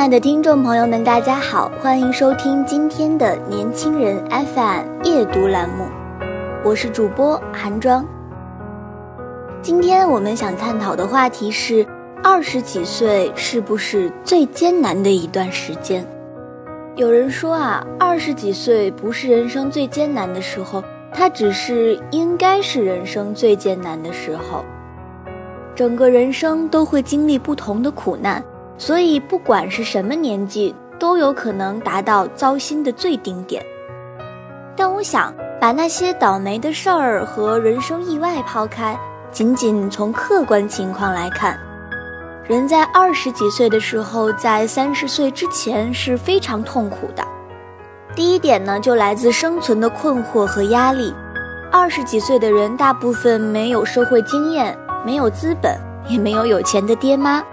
亲爱的听众朋友们，大家好，欢迎收听今天的年轻人 FM 夜读栏目，我是主播韩庄。今天我们想探讨的话题是：二十几岁是不是最艰难的一段时间？有人说啊，二十几岁不是人生最艰难的时候，它只是应该是人生最艰难的时候。整个人生都会经历不同的苦难。所以，不管是什么年纪，都有可能达到糟心的最顶点。但我想把那些倒霉的事儿和人生意外抛开，仅仅从客观情况来看，人在二十几岁的时候，在三十岁之前是非常痛苦的。第一点呢，就来自生存的困惑和压力。二十几岁的人，大部分没有社会经验，没有资本，也没有有钱的爹妈。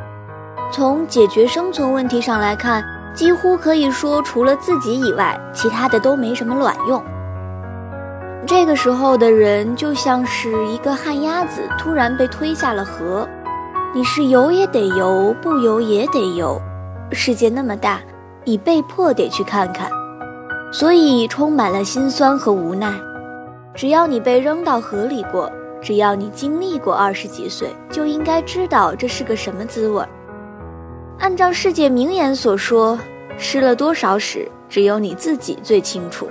从解决生存问题上来看，几乎可以说，除了自己以外，其他的都没什么卵用。这个时候的人就像是一个旱鸭子，突然被推下了河，你是游也得游，不游也得游。世界那么大，你被迫得去看看，所以充满了心酸和无奈。只要你被扔到河里过，只要你经历过二十几岁，就应该知道这是个什么滋味儿。按照世界名言所说，失了多少屎，只有你自己最清楚。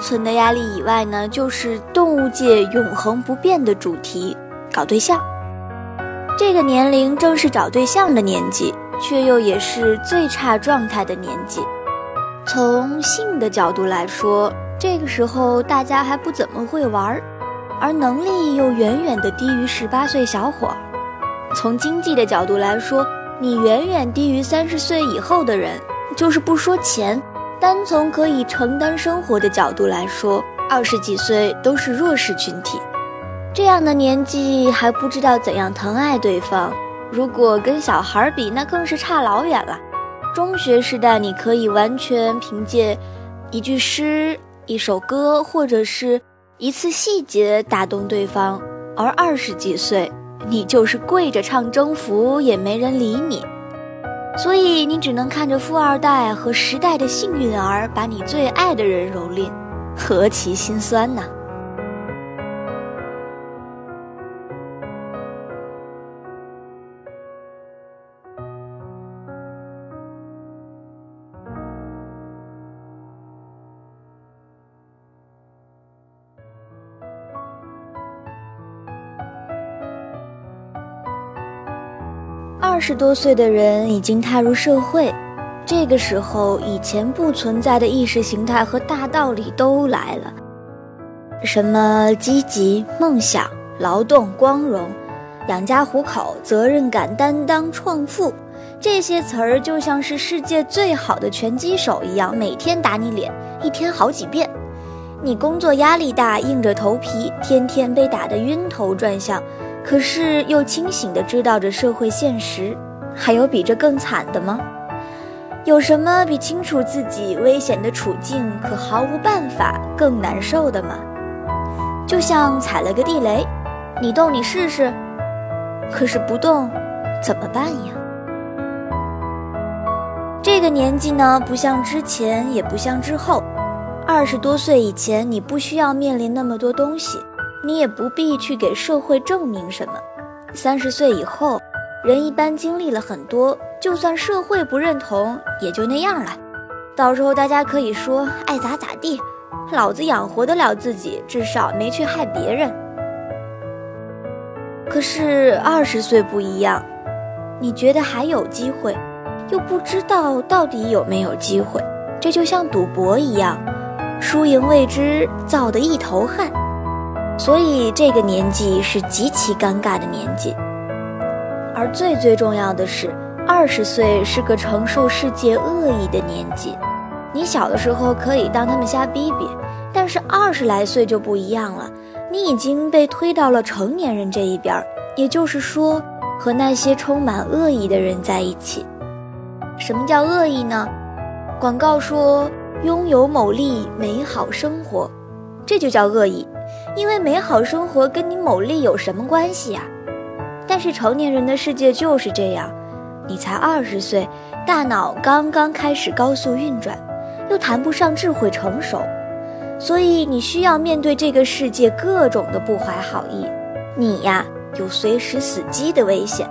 存的压力以外呢，就是动物界永恒不变的主题——搞对象。这个年龄正是找对象的年纪，却又也是最差状态的年纪。从性的角度来说，这个时候大家还不怎么会玩儿，而能力又远远的低于十八岁小伙。从经济的角度来说，你远远低于三十岁以后的人，就是不说钱。单从可以承担生活的角度来说，二十几岁都是弱势群体。这样的年纪还不知道怎样疼爱对方，如果跟小孩比，那更是差老远了。中学时代，你可以完全凭借一句诗、一首歌，或者是一次细节打动对方；而二十几岁，你就是跪着唱征服，也没人理你。所以你只能看着富二代和时代的幸运儿把你最爱的人蹂躏，何其心酸呐！二十多岁的人已经踏入社会，这个时候，以前不存在的意识形态和大道理都来了。什么积极、梦想、劳动、光荣，养家糊口、责任感、担当、创富，这些词儿就像是世界最好的拳击手一样，每天打你脸，一天好几遍。你工作压力大，硬着头皮，天天被打得晕头转向，可是又清醒地知道着社会现实。还有比这更惨的吗？有什么比清楚自己危险的处境可毫无办法更难受的吗？就像踩了个地雷，你动你试试，可是不动怎么办呀？这个年纪呢，不像之前，也不像之后。二十多岁以前，你不需要面临那么多东西，你也不必去给社会证明什么。三十岁以后，人一般经历了很多，就算社会不认同，也就那样了。到时候大家可以说爱咋咋地，老子养活得了自己，至少没去害别人。可是二十岁不一样，你觉得还有机会，又不知道到底有没有机会，这就像赌博一样。输赢未知，造得一头汗，所以这个年纪是极其尴尬的年纪。而最最重要的是，二十岁是个承受世界恶意的年纪。你小的时候可以当他们瞎逼逼，但是二十来岁就不一样了，你已经被推到了成年人这一边，也就是说，和那些充满恶意的人在一起。什么叫恶意呢？广告说。拥有某利美好生活，这就叫恶意，因为美好生活跟你某利有什么关系呀？但是成年人的世界就是这样，你才二十岁，大脑刚刚开始高速运转，又谈不上智慧成熟，所以你需要面对这个世界各种的不怀好意，你呀有随时死机的危险。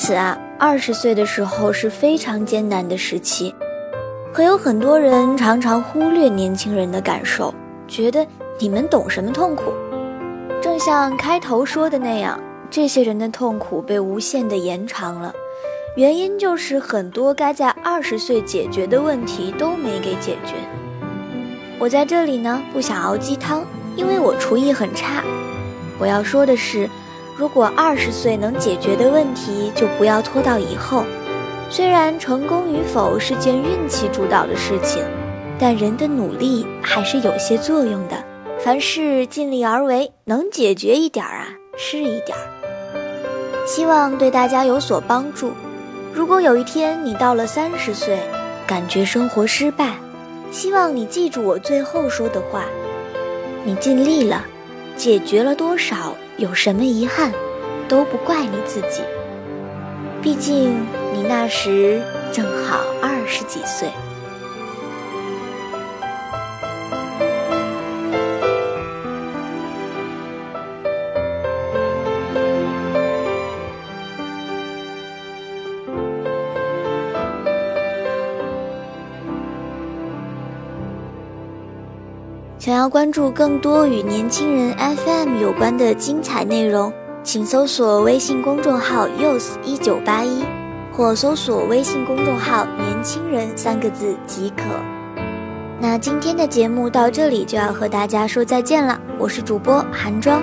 此啊，二十岁的时候是非常艰难的时期，可有很多人常常忽略年轻人的感受，觉得你们懂什么痛苦。正像开头说的那样，这些人的痛苦被无限的延长了，原因就是很多该在二十岁解决的问题都没给解决。我在这里呢，不想熬鸡汤，因为我厨艺很差。我要说的是。如果二十岁能解决的问题，就不要拖到以后。虽然成功与否是件运气主导的事情，但人的努力还是有些作用的。凡事尽力而为，能解决一点儿啊，是一点儿。希望对大家有所帮助。如果有一天你到了三十岁，感觉生活失败，希望你记住我最后说的话：你尽力了，解决了多少？有什么遗憾，都不怪你自己。毕竟你那时正好二十几岁。想要关注更多与年轻人 FM 有关的精彩内容，请搜索微信公众号 “use 一九八一”或搜索微信公众号“年轻人”三个字即可。那今天的节目到这里就要和大家说再见了，我是主播韩庄。